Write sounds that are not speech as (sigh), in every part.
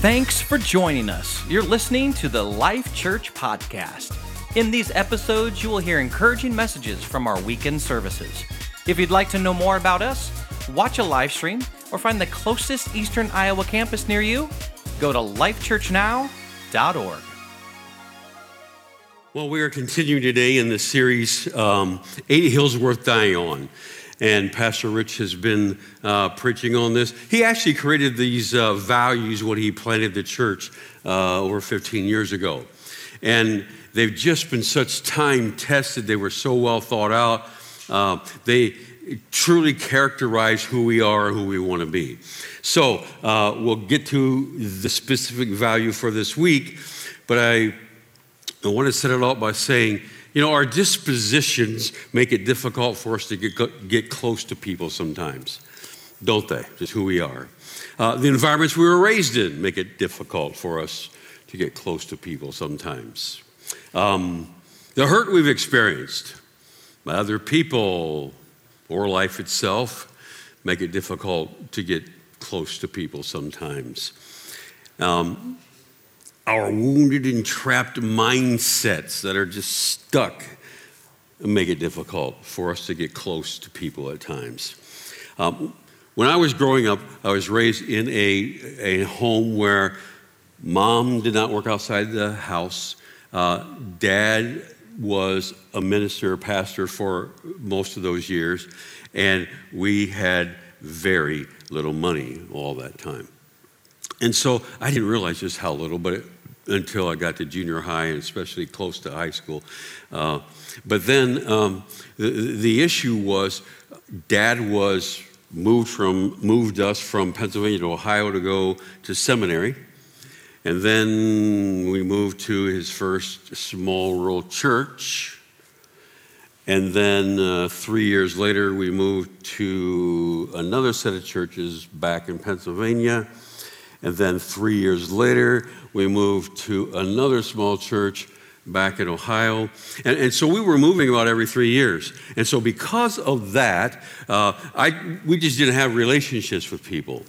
Thanks for joining us. You're listening to the Life Church Podcast. In these episodes, you will hear encouraging messages from our weekend services. If you'd like to know more about us, watch a live stream, or find the closest Eastern Iowa campus near you, go to lifechurchnow.org. Well, we are continuing today in the series, um, 8 Hills Worth Dying On and Pastor Rich has been uh, preaching on this. He actually created these uh, values when he planted the church uh, over 15 years ago. And they've just been such time tested, they were so well thought out. Uh, they truly characterize who we are who we want to be. So uh, we'll get to the specific value for this week, but I, I want to set it out by saying, you know, our dispositions make it difficult for us to get, get close to people sometimes, don't they? Just who we are. Uh, the environments we were raised in make it difficult for us to get close to people sometimes. Um, the hurt we've experienced by other people or life itself make it difficult to get close to people sometimes. Um, our wounded and trapped mindsets that are just stuck make it difficult for us to get close to people at times. Um, when I was growing up, I was raised in a, a home where mom did not work outside the house. Uh, dad was a minister, pastor for most of those years, and we had very little money all that time. And so I didn't realize just how little, but it, until I got to junior high and especially close to high school. Uh, but then um, the, the issue was dad was moved from moved us from Pennsylvania to Ohio to go to seminary. And then we moved to his first small rural church. And then uh, three years later, we moved to another set of churches back in Pennsylvania. And then three years later, we moved to another small church back in Ohio. And, and, so we were moving about every three years. And so, because of that, uh, I, we just didn't have relationships with people.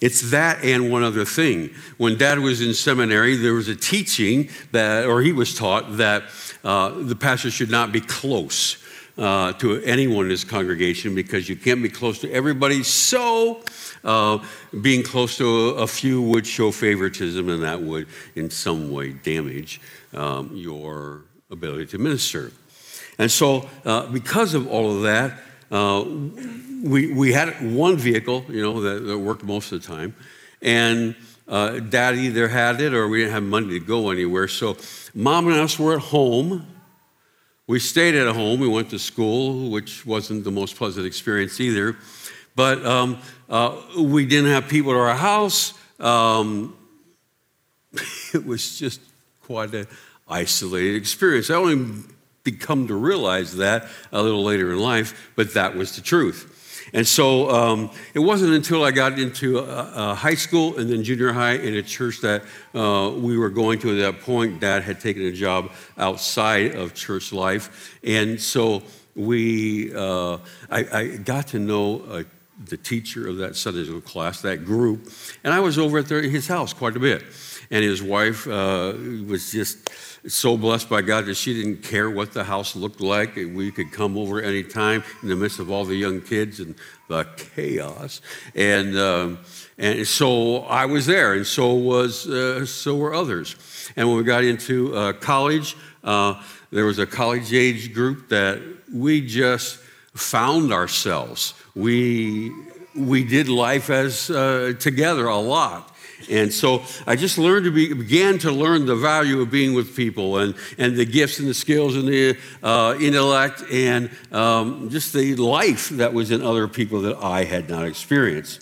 It's that and one other thing. When dad was in seminary, there was a teaching that, or he was taught, that uh, the pastor should not be close uh, to anyone in his congregation because you can't be close to everybody. So, uh, being close to a, a, few would show favoritism, and that would, in some way, damage um, your ability to minister. And so, uh, because of all of that, uh, we, we had one vehicle, you know, that, that worked most of the time. And uh, dad either had it or we didn't have money to go anywhere. So, mom and us were at home we stayed at a home. We went to school, which wasn't the most pleasant experience either. But um, uh, we didn't have people at our house. Um, (laughs) it was just quite an isolated experience. I only become to realize that a little later in life, but that was the truth. And so um, it wasn't until I got into uh, uh, high school and then junior high in a church that uh, we were going to at that point. Dad had taken a job outside of church life. And so we, uh, I, I, got to know uh, the teacher of that Sunday school class, that group. And I was over at their, his house quite a bit. And his wife was just so blessed by God that she didn't care what the house looked like. We could come over anytime in the midst of all the young kids and the chaos. And, um, and so I was there, and so, was, uh, so were others. And when we got into uh, college, uh, there was a college age group that we just found ourselves. We, we did life as uh, together a lot. And so I just learned to be, began to learn the value of being with people and, and the gifts and the skills and the uh, intellect and um, just the life that was in other people that I had not experienced.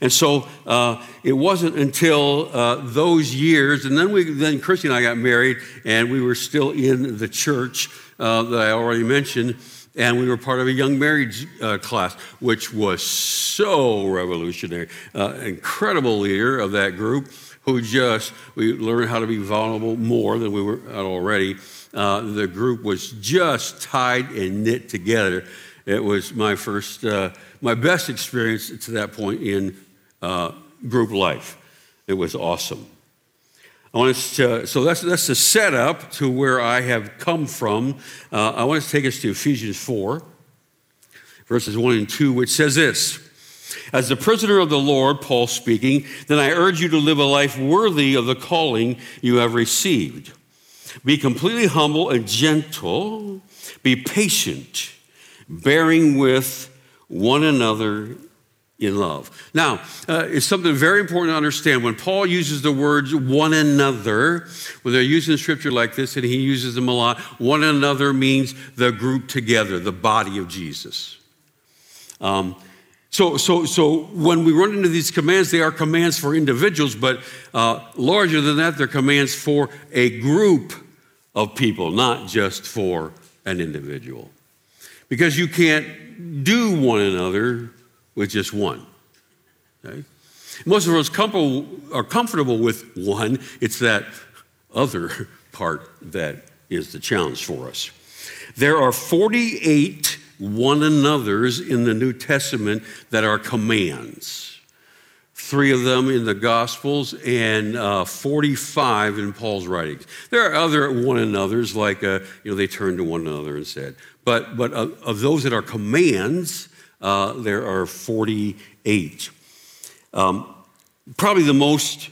And so uh, it wasn't until uh, those years, and then we, then Christy and I got married, and we were still in the church uh, that I already mentioned and we were part of a young marriage uh, class, which was so revolutionary. Uh, incredible leader of that group who just, we learned how to be vulnerable more than we were already. Uh, the group was just tied and knit together. It was my first, uh, my best experience to that point in uh, group life. It was awesome. I want us to, so that's, that's the setup to where I have come from. Uh, I want to take us to Ephesians 4, verses 1 and 2, which says this As the prisoner of the Lord, Paul speaking, then I urge you to live a life worthy of the calling you have received. Be completely humble and gentle, be patient, bearing with one another in love. Now, uh, it's something very important to understand. When Paul uses the words one another, when they're used in scripture like this, and he uses them a lot, one another means the group together, the body of Jesus. Um, so, so, so when we run into these commands, they are commands for individuals, but uh, larger than that, they're commands for a group of people, not just for an individual. Because you can't do one another with just one. Okay? Most of us are comfortable with one, it's that other part that is the challenge for us. There are 48 one another's in the New Testament that are commands. Three of them in the Gospels and uh, 45 in Paul's writings. There are other one another's, like, uh, you know, they turned to one another and said. But, but of, of those that are commands, uh, there are 48. Um, probably the most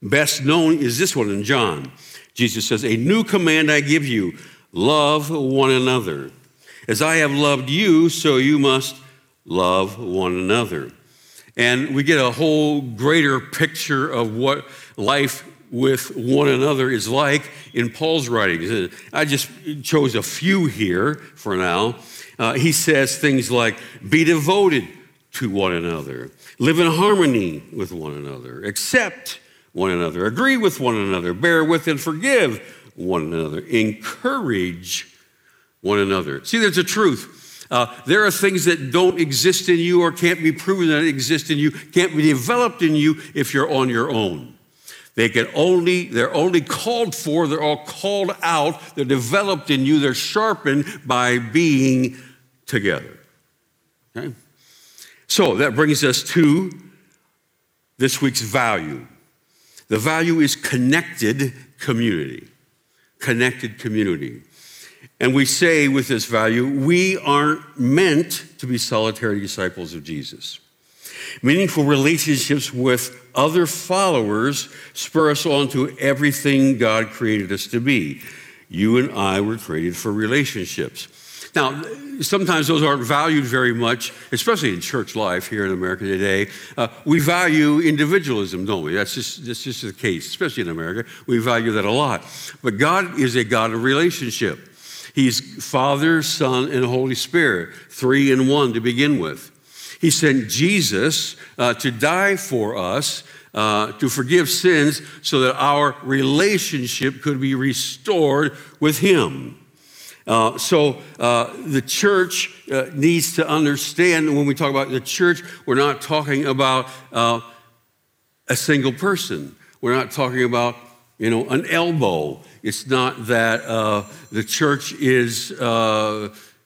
best known is this one in John. Jesus says, A new command I give you love one another. As I have loved you, so you must love one another. And we get a whole greater picture of what life with one another is like in Paul's writings. I just chose a few here for now. Uh, he says things like, be devoted to one another, live in harmony with one another, accept one another, agree with one another, bear with and forgive one another, encourage one another. See, there's a truth. Uh, there are things that don't exist in you or can't be proven that exist in you, can't be developed in you if you're on your own. They can only, they're only called for, they're all called out, they're developed in you, they're sharpened by being together. Okay? So that brings us to this week's value. The value is connected community. Connected community. And we say with this value, we aren't meant to be solitary disciples of Jesus. Meaningful relationships with other followers spur us on to everything God created us to be. You and I were created for relationships. Now, sometimes those aren't valued very much, especially in church life here in America today. Uh, we value individualism, don't we? That's just, that's just the case, especially in America. We value that a lot. But God is a God of relationship. He's Father, Son, and Holy Spirit, three in one to begin with. He sent Jesus uh, to die for us, uh, to forgive sins, so that our relationship could be restored with Him. Uh, so uh, the church uh, needs to understand when we talk about the church, we're not talking about uh, a single person. We're not talking about you know an elbow. It's not that uh, the church is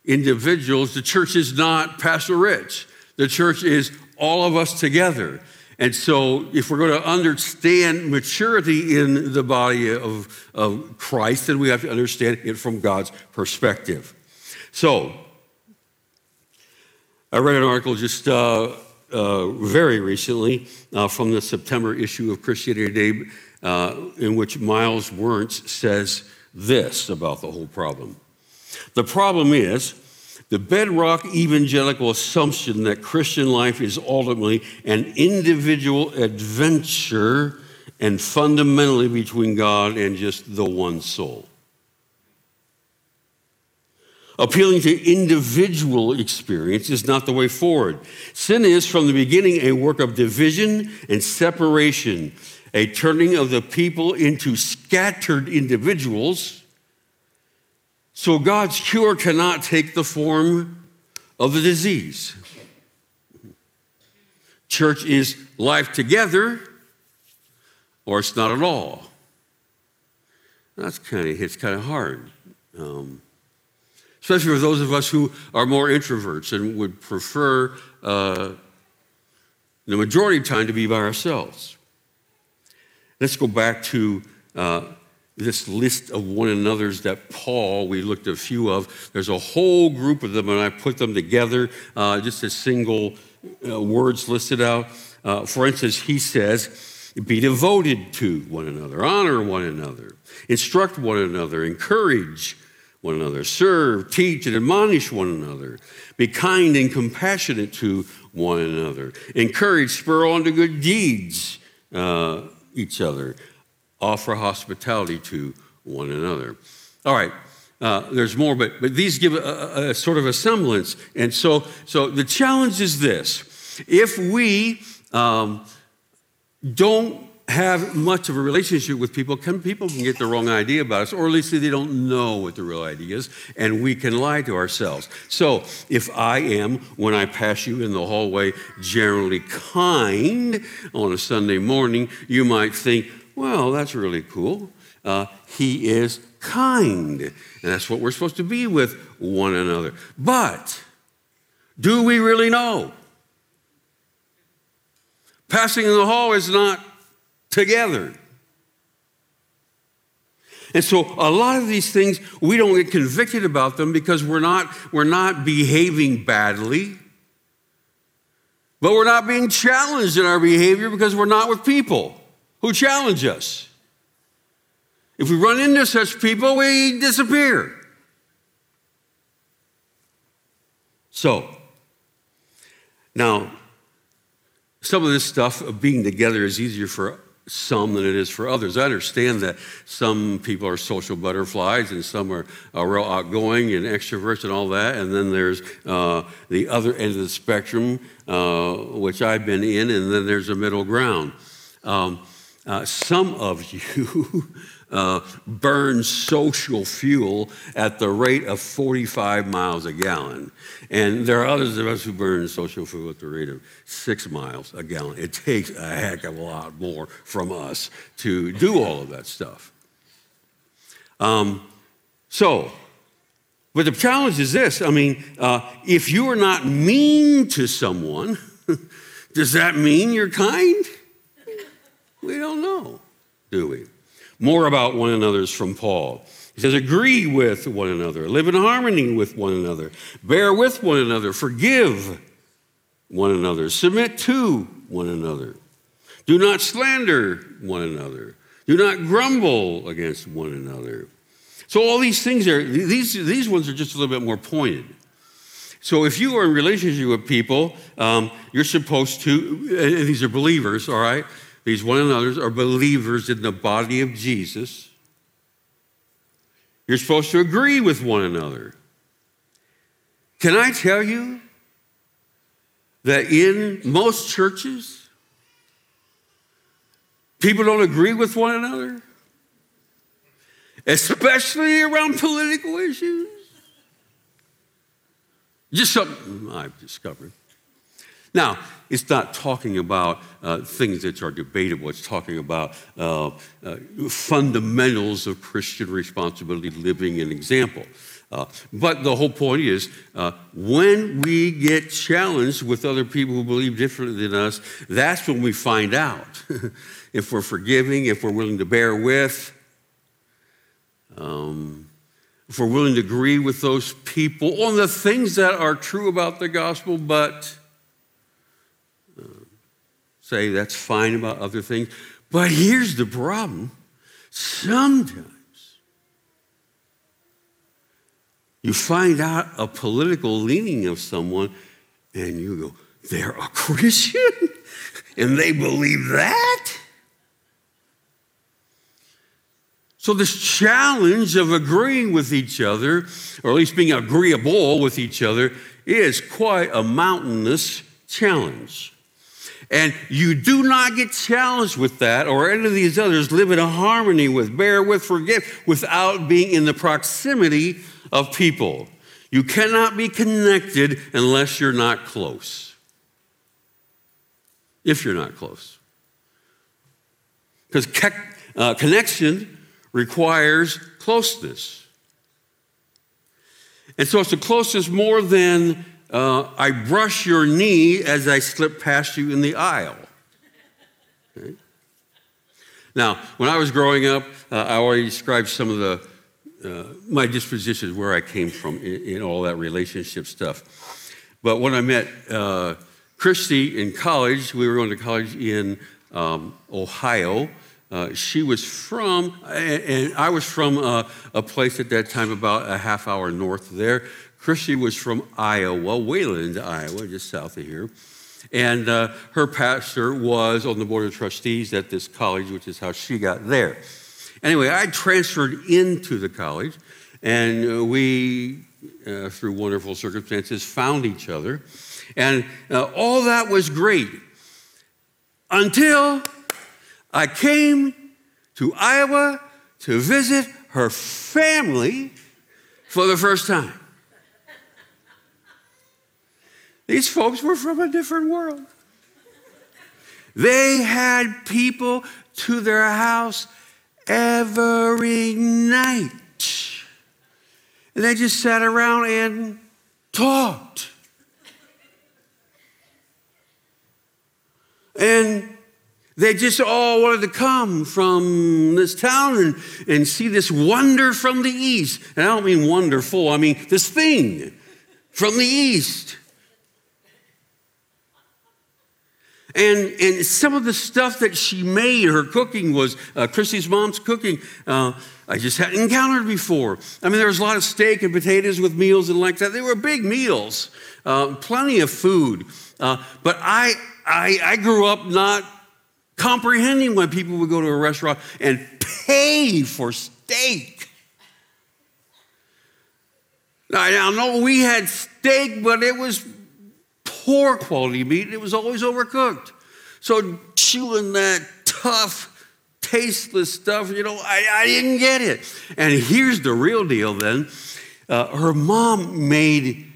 individuals. The church is not Pastor Rich. The church is all of us together. And so, if we're going to understand maturity in the body of, of Christ, then we have to understand it from God's perspective. So, I read an article just uh, uh, very recently uh, from the September issue of Christianity Today, uh, in which Myles Werntz says this about the whole problem. The problem is, the bedrock evangelical assumption that Christian life is ultimately an individual adventure and fundamentally between God and just the one soul. Appealing to individual experience is not the way forward. Sin is, from the beginning, a work of division and separation, a turning of the people into scattered individuals so God's cure cannot take the form of the disease. Church is life together, or it's not at all. That's kind of hits kind of hard, um, especially for those of us who are more introverts and would prefer uh, the majority of time to be by ourselves. Let's go back to uh, this list of one another's that Paul, we looked at a few of. There's a whole group of them, and I put them together, uh, just as single uh, words listed out. Uh, for instance, he says, be devoted to one another, honor one another, instruct one another, encourage one another, serve, teach, and admonish one another, be kind and compassionate to one another, encourage, spur on to good deeds uh, each other, offer hospitality to one another. All right. Uh, there's more, but, but these give a, a, a, sort of a semblance. And so, so the challenge is this if we um, don't have much of a relationship with people, can, people can get the wrong idea about us, or at least they don't know what the real idea is, and we can lie to ourselves. So, if I am, when I pass you in the hallway, generally kind on a Sunday morning, you might think, well, that's really cool. Uh, he is kind. And that's what we're supposed to be with one another. But do we really know? Passing in the hall is not together. And so a lot of these things, we don't get convicted about them because we're not, we're not behaving badly. But we're not being challenged in our behavior because we're not with people who challenge us. If we run into such people, we disappear. So, now, some of this stuff of being together is easier for some than it is for others. I understand that some people are social butterflies and some are, are real outgoing and extroverts and all that. And then there's uh, the other end of the spectrum, uh, which I've been in, and then there's a middle ground. Um, uh, some of you (laughs) uh, burn social fuel at the rate of 45 miles a gallon. And there are others of us who burn social fuel at the rate of six miles a gallon. It takes a heck of a lot more from us to do all of that stuff. Um, so, but the challenge is this I mean, uh, if you are not mean to someone, (laughs) does that mean you're kind? We don't know, do we? More about one another's from Paul. He says, agree with one another, live in harmony with one another, bear with one another, forgive one another, submit to one another. Do not slander one another. Do not grumble against one another. So all these things are these these ones are just a little bit more pointed. So if you are in relationship with people, um, you're supposed to, and these are believers, all right. These one another's are believers in the body of Jesus. You're supposed to agree with one another. Can I tell you that in most churches, people don't agree with one another? Especially around political issues? Just something I've discovered. Now, it's not talking about uh, things that are debatable. It's talking about uh, uh, fundamentals of Christian responsibility, living an example. Uh, but the whole point is uh, when we get challenged with other people who believe differently than us, that's when we find out (laughs) if we're forgiving, if we're willing to bear with. Um, if we're willing to agree with those people on the things that are true about the gospel, but say that's fine about other things. But here's the problem sometimes you find out a political leaning of someone and you go, they're a Christian (laughs) and they believe that? So, this challenge of agreeing with each other, or at least being agreeable with each other, is quite a mountainous challenge. And you do not get challenged with that or any of these others. Live in harmony with, bear with, forgive without being in the proximity of people. You cannot be connected unless you're not close. If you're not close. Because uh, connection requires closeness. And so it's the closest more than uh, I brush your knee as I slip past you in the aisle. Okay? Now, when I was growing up, uh, I already described some of the uh, my dispositions, where I came from in, in, all that relationship stuff. But when I met uh, Christy in college, we were going to college in um, Ohio. Uh, she was from, and, and I was from a, a, place at that time about a half hour north there. Christy was from Iowa, Wayland, Iowa, just south of here. And uh, her pastor was on the board of trustees at this college, which is how she got there. Anyway, I transferred into the college, and uh, we, uh, through wonderful circumstances, found each other. And uh, all that was great until I came to Iowa to visit her family for the first time. These folks were from a different world. They had people to their house every night. And they just sat around and talked. And they just all wanted to come from this town and, and see this wonder from the east. And I don't mean wonderful, I mean this thing from the east. And, and some of the stuff that she made, her cooking was uh, Christy's mom's cooking. Uh, I just hadn't encountered before. I mean, there was a lot of steak and potatoes with meals and like that. They were big meals, uh, plenty of food. Uh, but I, I, I grew up not comprehending when people would go to a restaurant and pay for steak. Now, I know we had steak, but it was poor quality meat. It was always overcooked. So chewing that tough, tasteless stuff, you know, I, I didn't get it. And here's the real deal then. Uh, her mom made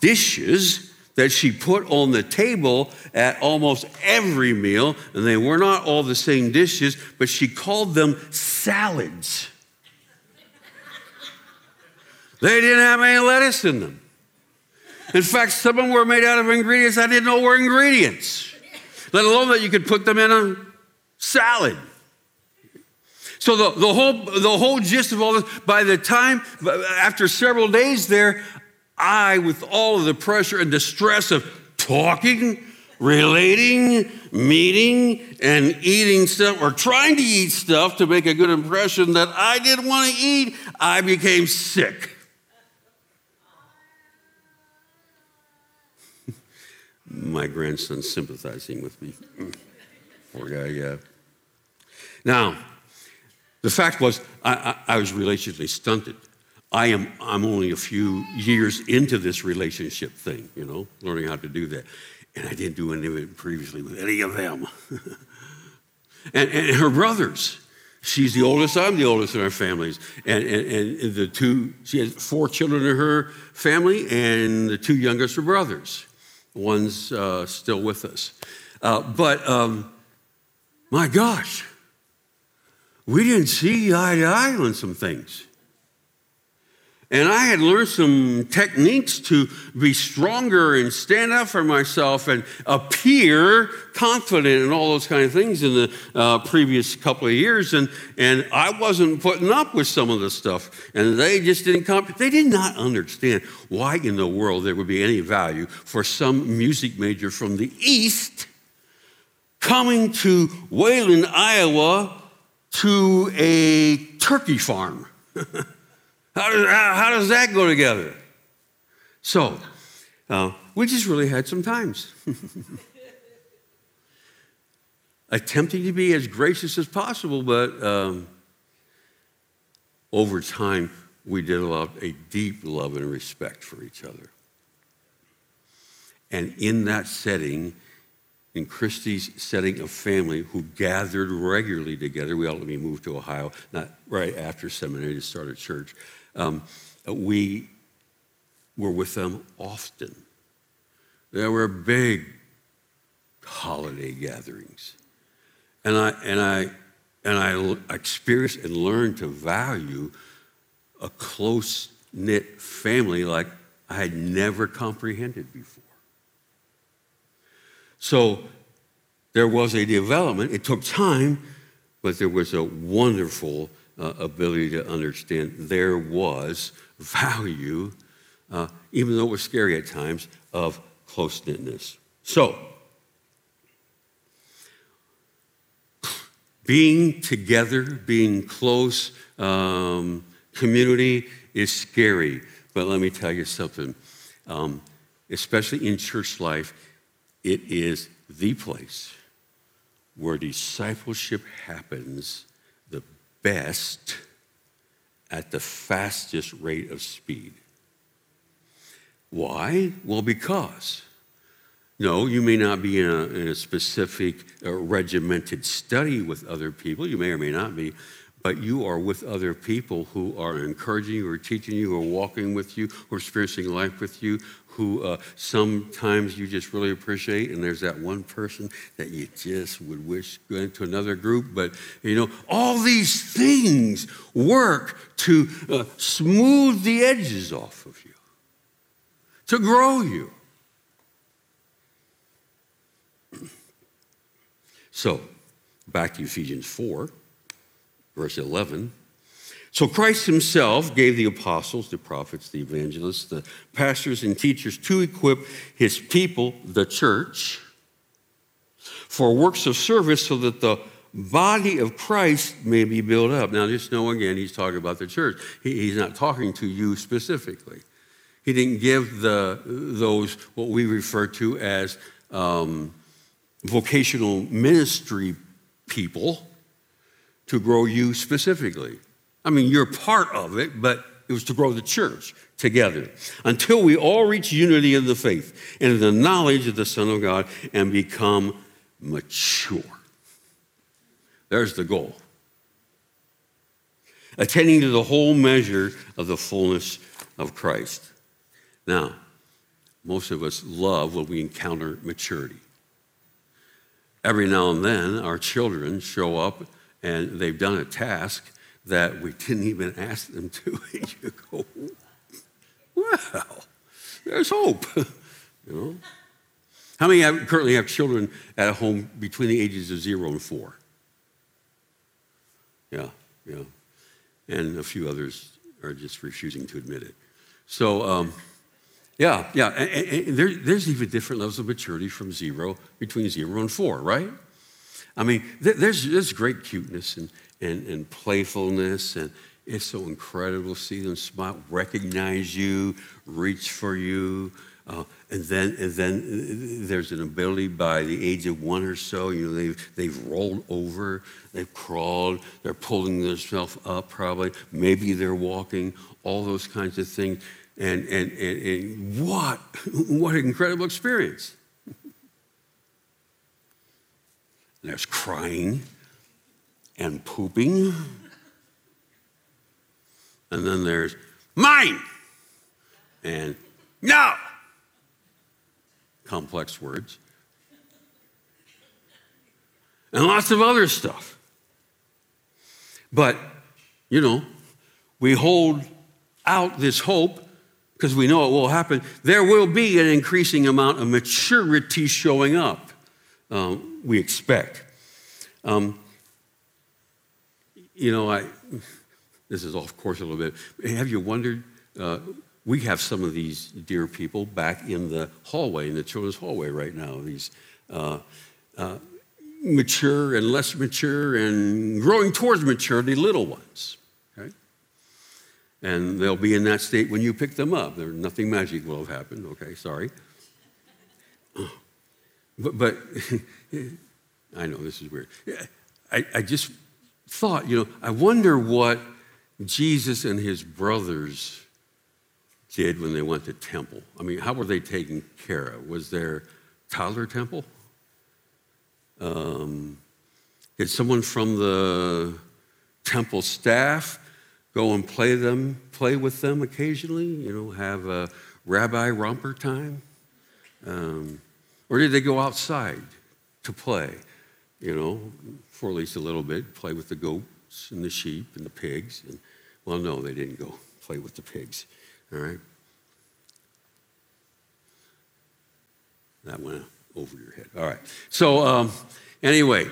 dishes that she put on the table at almost every meal, and they were not all the same dishes, but she called them salads. they didn't have any lettuce in them. In fact, some of them were made out of ingredients I didn't know were ingredients, let alone that you could put them in a salad. So the, the, whole, the whole gist of all this, by the time, after several days there, I, with all of the pressure and the stress of talking, relating, meeting, and eating stuff, or trying to eat stuff to make a good impression that I didn't want to eat, I became sick. My grandson sympathizing with me. (laughs) Poor guy, yeah. Now, the fact was, I, I, I, was relationally stunted. I am, I'm only a few years into this relationship thing, you know, learning how to do that. And I didn't do any of it previously with any of them. (laughs) and, and her brothers, she's the oldest, I'm the oldest in our families. And, and, and the two, she has four children in her family, and the two youngest are brothers. One's uh, still with us. Uh, but um, my gosh, we didn't see eye to eye on some things. And I had learned some techniques to be stronger and stand up for myself and appear confident and all those kind of things in the uh, previous couple of years. And, and I wasn't putting up with some of the stuff. And they just didn't come. They did not understand why in the world there would be any value for some music major from the East coming to Wayland, Iowa to a turkey farm. (laughs) How does, how, how does that go together? So, uh, we just really had some times. (laughs) Attempting to be as gracious as possible, but um, over time, we developed a deep love and respect for each other. And in that setting, in Christy's setting of family who gathered regularly together, we ultimately moved to Ohio, not right after seminary to start a church um, we were with them often. There were big holiday gatherings. And I, and I, and I experienced and learned to value a close knit family like I had never comprehended before. So there was a development. It took time, but there was a wonderful uh, ability to understand there was value, uh, even though it was scary at times, of close knitness. So, being together, being close, um, community is scary. But let me tell you something, um, especially in church life, it is the place where discipleship happens best at the fastest rate of speed. Why? Well, because. No, you may not be in a, in a specific uh, regimented study with other people. You may or may not be, but you are with other people who are encouraging you, or teaching you, or walking with you, or experiencing life with you, who uh, sometimes you just really appreciate, and there's that one person that you just would wish went to another group. But you know, all these things work to uh, smooth the edges off of you, to grow you. (clears throat) So, back to Ephesians 4 verse 11. So Christ himself gave the apostles, the prophets, the evangelists, the pastors, and teachers to equip his people, the church, for works of service so that the body of Christ may be built up. Now, just know again, he's talking about the church. He, he's not talking to you specifically. He didn't give the, those what we refer to as um, vocational ministry people to grow you specifically. I mean, you're part of it, but it was to grow the church together until we all reach unity in the faith and the knowledge of the Son of God and become mature. There's the goal. Attending to the whole measure of the fullness of Christ. Now, most of us love when we encounter maturity. Every now and then, our children show up and they've done a task that we didn't even ask them to. And you go, well, there's hope. (laughs) you know? How many have, currently have children at home between the ages of zero and four? Yeah, yeah. And a few others are just refusing to admit it. So, um, yeah, yeah. And, and there, there's even different levels of maturity from zero, between zero and four, right? I mean, there's, there's great cuteness and, and, and playfulness, and it's so incredible to see them smile, recognize you, reach for you. Uh, and then, and then there's an ability by the age of one or so, you know, they've, they've rolled over, they've crawled, they're pulling themselves up probably, maybe they're walking, all those kinds of things. And, and, and, and what, (laughs) what an incredible experience. There's crying and pooping. And then there's mine and no. Complex words. And lots of other stuff. But, you know, we hold out this hope because we know it will happen. There will be an increasing amount of maturity showing up um, we expect. Um, you know, I, this is off course a little bit. Have you wondered? Uh, we have some of these dear people back in the hallway, in the children's hallway right now, these uh, uh, mature and less mature and growing towards maturity little ones. Okay? And they'll be in that state when you pick them up. There, nothing magic will have happened. Okay, sorry. But, but (laughs) I know this is weird. I, I just thought, you know, I wonder what Jesus and his brothers did when they went to temple. I mean, how were they taken care of? Was there toddler temple? Um, did someone from the temple staff go and play them, play with them occasionally? You know, have a rabbi romper time? Um, or did they go outside to play, you know, for at least a little bit, play with the goats and the sheep and the pigs? And, well, no, they didn't go play with the pigs, all right? That went over your head. All right. So, um, anyway,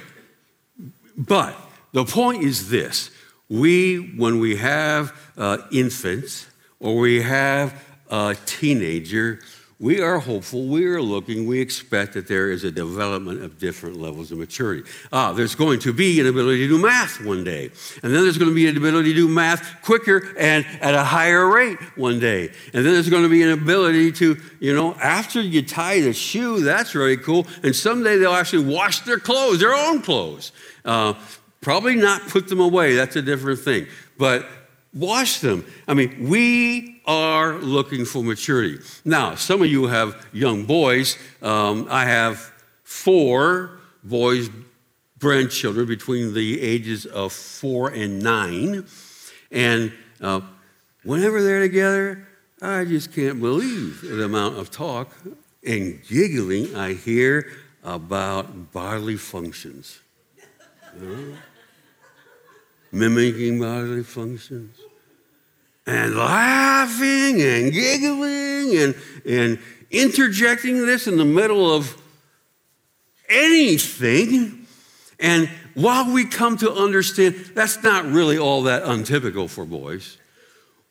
but the point is this we, when we have uh, infants or we have a teenager, we are hopeful, we are looking, we expect that there is a development of different levels of maturity. Ah, there's going to be an ability to do math one day, and then there's going to be an ability to do math quicker and at a higher rate one day. And then there's going to be an ability to, you know, after you tie the shoe, that's really cool. And someday they'll actually wash their clothes, their own clothes. Uh, probably not put them away, that's a different thing. But wash them. I mean, we are looking for maturity. Now, some of you have young boys. Um, I have four boys, grandchildren between the ages of four and nine. And uh, whenever they're together, I just can't believe the amount of talk and giggling I hear about bodily functions. (laughs) You know? Mimicking bodily functions and laughing and giggling and, and interjecting this in the middle of anything. And while we come to understand that's not really all that untypical for boys,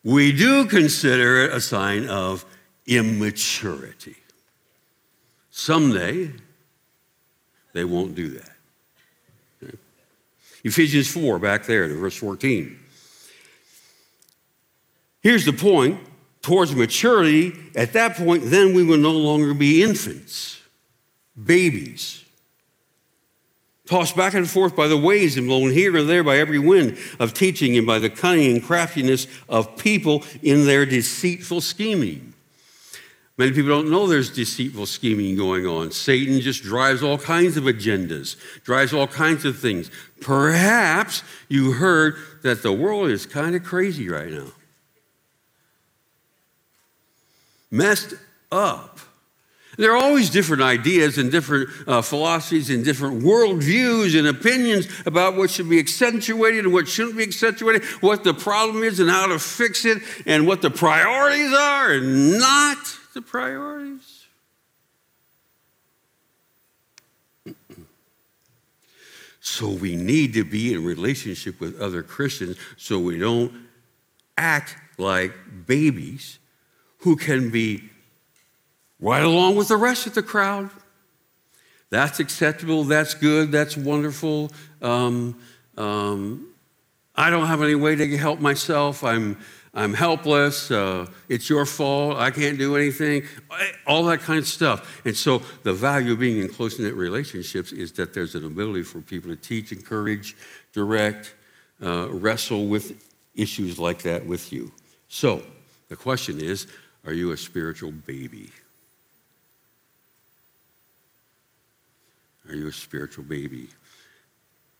we do consider it a sign of immaturity. Someday, they won't do that. Ephesians 4, back there to verse 14. Here's the point towards maturity, at that point, then we will no longer be infants, babies, tossed back and forth by the waves and blown here and there by every wind of teaching and by the cunning and craftiness of people in their deceitful scheming. Many people don't know there's deceitful scheming going on. Satan just drives all kinds of agendas, drives all kinds of things. Perhaps you heard that the world is kind of crazy right now. messed up. There are always different ideas and different uh, philosophies and different worldviews and opinions about what should be accentuated and what shouldn't be accentuated, what the problem is and how to fix it, and what the priorities are and not the priorities. So we need to be in relationship with other Christians so we don't act like babies who can be right along with the rest of the crowd. That's acceptable, that's good, that's wonderful. Um, um, I don't have any way to help myself. I'm, I'm helpless. Uh, it's your fault. I can't do anything. All that kind of stuff. And so, the value of being in close knit relationships is that there's an ability for people to teach, encourage, direct, uh, wrestle with issues like that with you. So, the question is are you a spiritual baby? Are you a spiritual baby?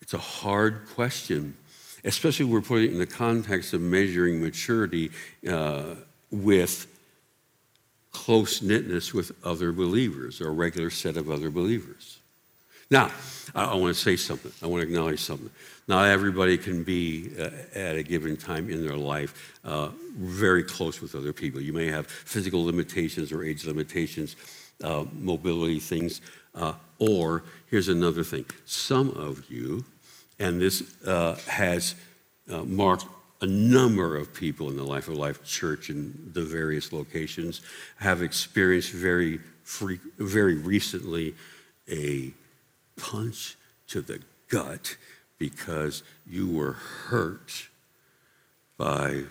It's a hard question, especially we're putting it in the context of measuring maturity uh, with close knitness with other believers or a regular set of other believers. Now, I, I want to say something. I want to acknowledge something. Not everybody can be uh, at a given time in their life uh, very close with other people. You may have physical limitations or age limitations, uh, mobility things, uh, or here's another thing. Some of you, and this uh, has uh, marked a number of people in the Life of Life Church in the various locations, have experienced very, free, very recently a punch to the gut because you were hurt by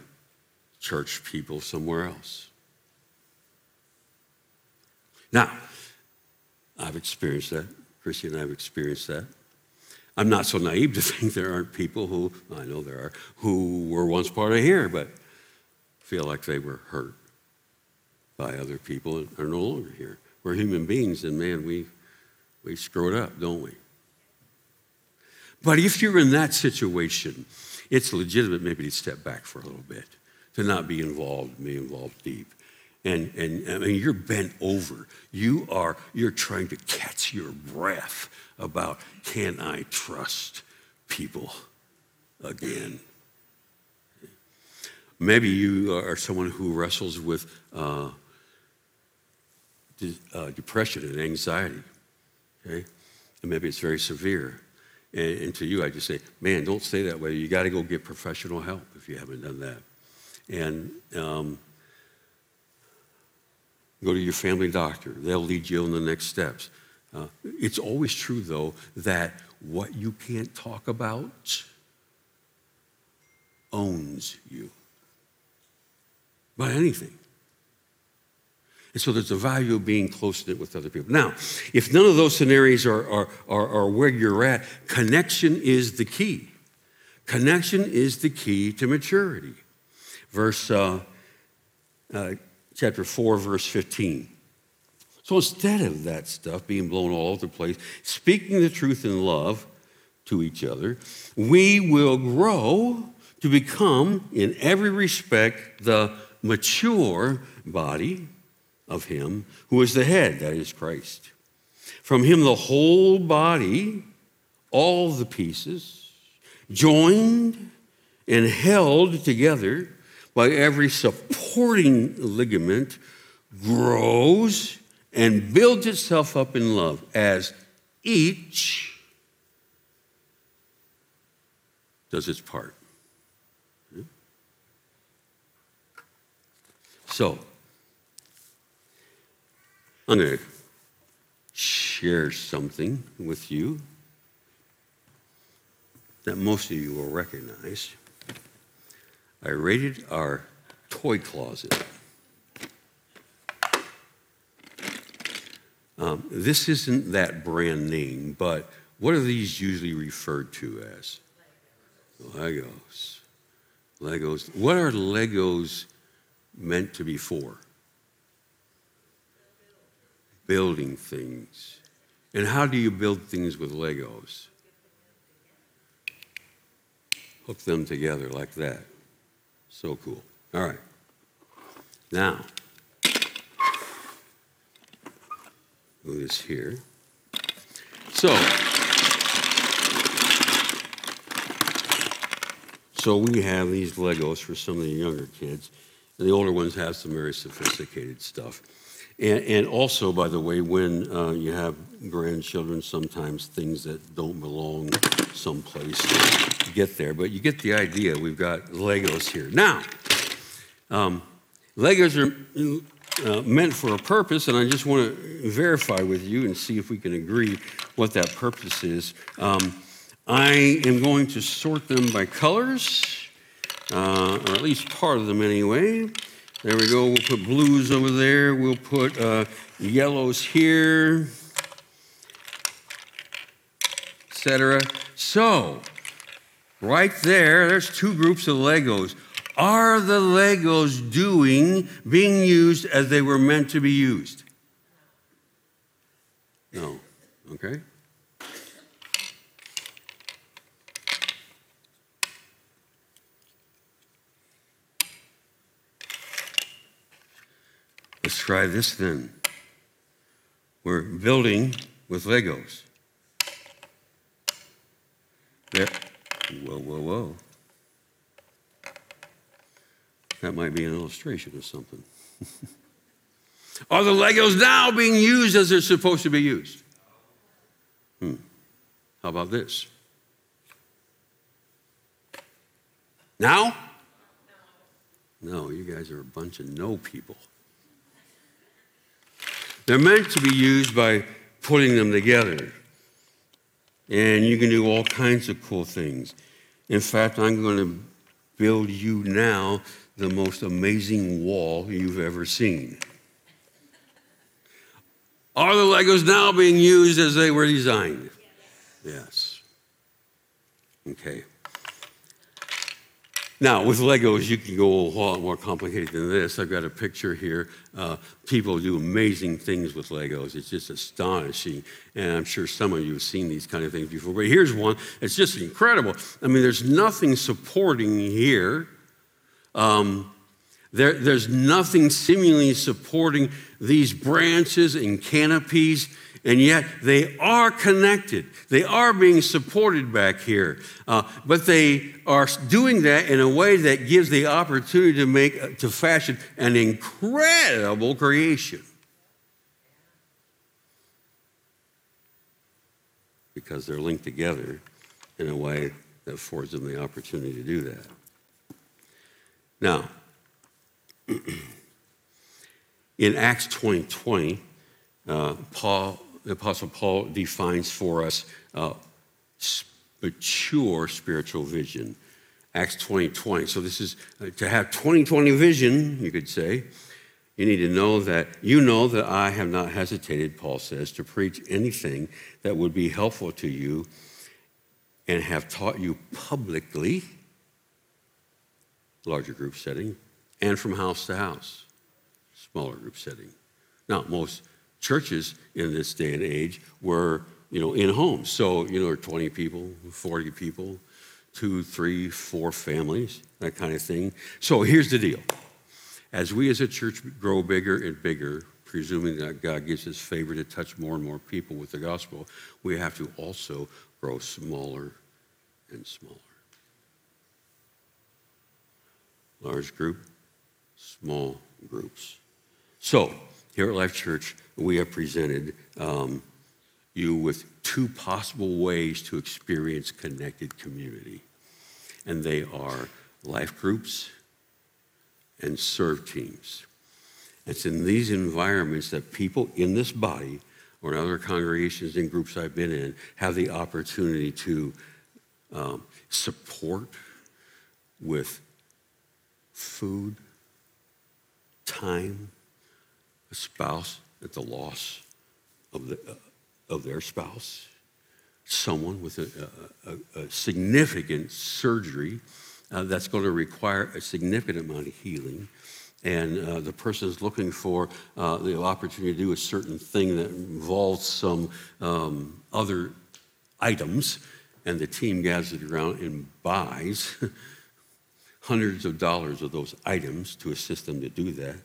church people somewhere else. Now, I've experienced that. Chrissy and I have experienced that. I'm not so naive to (laughs) think there aren't people who, I know there are, who were once part of here, but feel like they were hurt by other people and are no longer here. We're human beings, and man, we, we screw it up, don't we? But if you're in that situation, it's legitimate maybe to step back for a little bit, to not be involved, be involved deep. And, and I mean, you're bent over. You are, you're trying to catch your breath about, can I trust people again? Maybe you are someone who wrestles with uh, de- uh, depression and anxiety, okay? And maybe it's very severe And, and to you, I just say, man, don't stay that way. You got to go get professional help if you haven't done that. And um, go to your family doctor. They'll lead you on the next steps. Uh, it's always true, though, that what you can't talk about owns you. By anything. And so there's a value of being close knit with other people. Now, if none of those scenarios are, are, are, are, where you're at, connection is the key. Connection is the key to maturity. Verse, uh, uh, chapter 4, verse 15. So instead of that stuff being blown all over the place, speaking the truth in love to each other, we will grow to become, in every respect, the mature body of Him who is the head, that is Christ. From Him, the whole body, all the pieces, joined and held together by every supporting ligament, grows and builds itself up in love as each does its part. Hmm? So, I'm going to share something with you that most of you will recognize. I raided our toy closet. Um, this isn't that brand name, but what are these usually referred to as? Legos. Legos. What are Legos meant to be for? Building things. And how do you build things with Legos? Hook them together like that. So cool. All right. Now, move this here. So, so we have these Legos for some of the younger kids. And the older ones have some very sophisticated stuff. And, and also, by the way, when uh, you have grandchildren, sometimes things that don't belong someplace get there. But you get the idea. We've got Legos here. Now, um, Legos are uh, meant for a purpose, and I just want to verify with you and see if we can agree what that purpose is. Um, I am going to sort them by colors uh, or at least part of them anyway. There we go. We'll put blues over there. We'll put uh, yellows here, etc. So, right there, there's two groups of Legos. Are the Legos doing, being used as they were meant to be used? No. Okay? Let's try this then. We're building with Legos. There. Whoa, whoa, whoa. That might be an illustration of something. (laughs) Are the Legos now being used as they're supposed to be used? Hmm. How about this? Now? No, you guys are a bunch of no people. They're meant to be used by putting them together. And you can do all kinds of cool things. In fact, I'm going to build you now the most amazing wall you've ever seen. Are the Legos now being used as they were designed? Yes. Okay. Now, with Legos, you can go a whole lot more complicated than this. I've got a picture here. Uh, people do amazing things with Legos. It's just astonishing. And I'm sure some of you have seen these kind of things before. But here's one. It's just incredible. I mean, there's nothing supporting here. Um, there, there's nothing seemingly supporting these branches and canopies and yet they are connected. They are being supported back here. Uh, but they are doing that in a way that gives the opportunity to make, to fashion an incredible creation. Because they're linked together in a way that affords them the opportunity to do that. Now, (clears throat) in Acts 20 20, uh, Paul, the Apostle Paul defines for us uh, mature spiritual vision. Acts 20 20. So, this is uh, to have 2020 vision, you could say. You need to know that you know that I have not hesitated, Paul says, to preach anything that would be helpful to you and have taught you publicly, larger group setting, and from house to house, smaller group setting. Now, most churches in this day and age were, you know, in homes. So, you know, 20 people, 40 people, two, three, four families, that kind of thing. So here's the deal. As we as a church grow bigger and bigger, presuming that God gives us favor to touch more and more people with the gospel, we have to also grow smaller and smaller. Large group, small groups. So, here at Life Church, we have presented um, you with two possible ways to experience connected community. And they are life groups and serve teams. It's in these environments that people in this body or in other congregations and groups I've been in have the opportunity to um, support with food, time, a spouse at the loss of, the, uh, of their spouse, someone with a, a, a significant surgery uh, that's going to require a significant amount of healing. And uh, the person is looking for uh, the opportunity to do a certain thing that involves some um, other items. And the team gathers around and buys (laughs) hundreds of dollars of those items to assist them to do that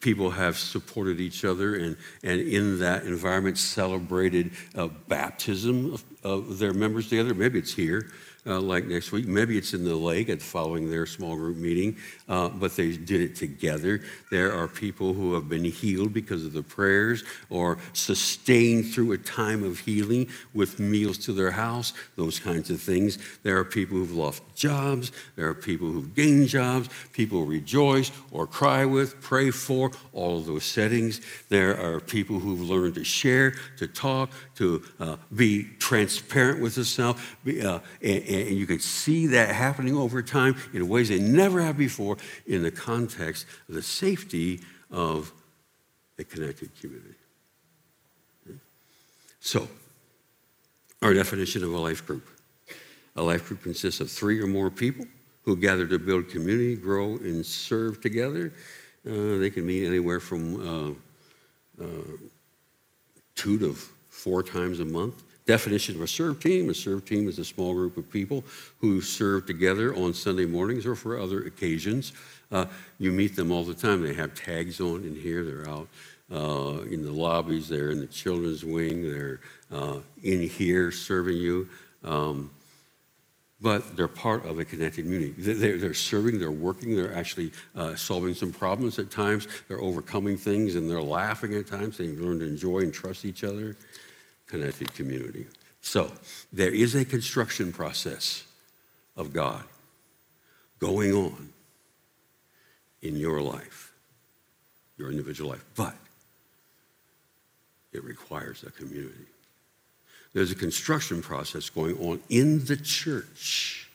people have supported each other and, and in that environment celebrated uh, baptism of, of, their members together. Maybe it's here uh, like next week. Maybe it's in the lake at following their small group meeting, uh, but they did it together. There are people who have been healed because of the prayers or sustained through a time of healing with meals to their house, those kinds of things. There are people who've lost jobs. There are people who've gained jobs. People rejoice or cry with, pray for, all of those settings. There are people who've learned to share, to talk, to uh, be transparent with themselves, uh, and, and you can see that happening over time in ways they never have before in the context of the safety of a connected community. So, our definition of a life group. A life group consists of three or more people who gather to build community, grow, and serve together. Uh, they can meet anywhere from uh, uh, two to four times a month. Definition of a serve team a serve team is a small group of people who serve together on Sunday mornings or for other occasions. Uh, you meet them all the time. They have tags on in here, they're out uh, in the lobbies, they're in the children's wing, they're uh, in here serving you. Um, but they're part of a connected community. They're, they're serving, they're working, they're actually uh, solving some problems at times, they're overcoming things, and they're laughing at times. They learn to enjoy and trust each other connected community. So there is a construction process of God going on in your life, your individual life, but it requires a community. There's a construction process going on in the church,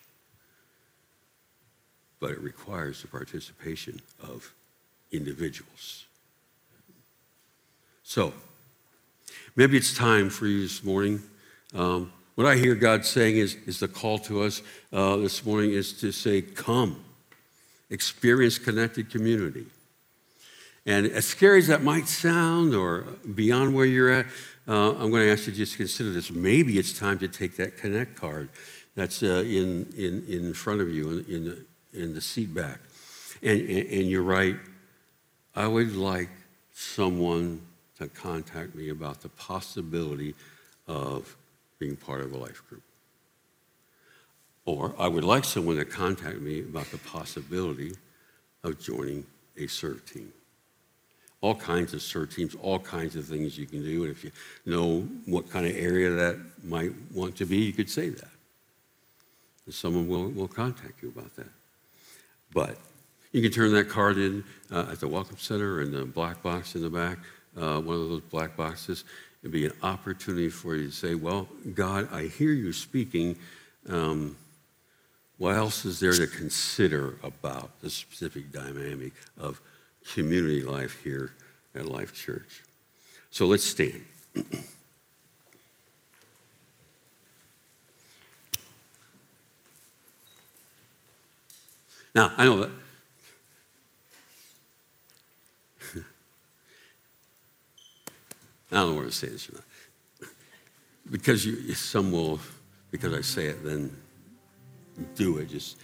but it requires the participation of individuals. So, Maybe it's time for you this morning. Um, what I hear God saying is, is the call to us uh, this morning is to say, Come, experience connected community. And as scary as that might sound, or beyond where you're at, uh, I'm going to ask you to just consider this. Maybe it's time to take that Connect card that's uh, in, in, in front of you in, in, the, in the seat back. And, and, and you're right. I would like someone to contact me about the possibility of being part of a life group. Or I would like someone to contact me about the possibility of joining a serve team. All kinds of serve teams, all kinds of things you can do. And if you know what kind of area that might want to be, you could say that. And someone will, will contact you about that. But you can turn that card in uh, at the Welcome Center in the black box in the back, uh, one of those black boxes. It'd be an opportunity for you to say, Well, God, I hear you speaking. Um, what else is there to consider about the specific dynamic of community life here at Life Church? So let's stand. (clears throat) now, I know that. I don't where to say this or uh, not. Because you, some will, because I say it, then do it. Just,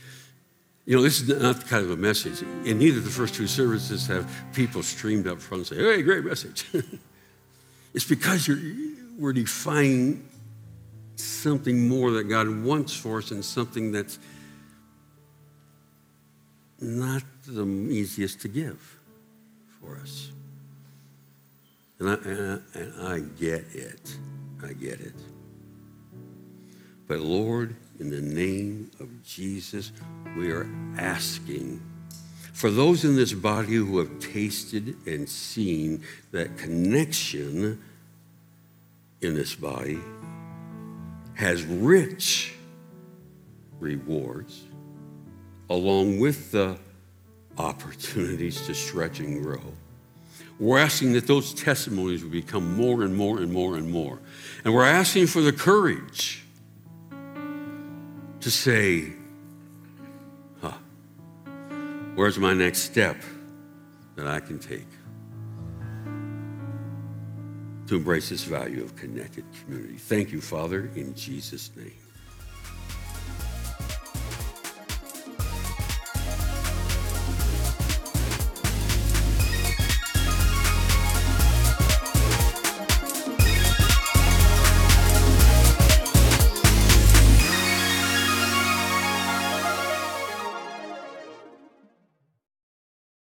you know, this is not the kind of a message. And neither the first two services have people streamed up front and say, hey, great message. (laughs) it's because we're defining something more that God wants for us and something that's not the easiest to give for us. And I, and I, and I get it. I get it. But Lord, in the name of Jesus, we are asking for those in this body who have tasted and seen that connection in this body has rich rewards along with the opportunities to stretch and grow. We're asking that those testimonies will become more and more and more and more. And we're asking for the courage to say, huh, where's my next step that I can take to embrace this value of connected community? Thank you, Father, in Jesus' name.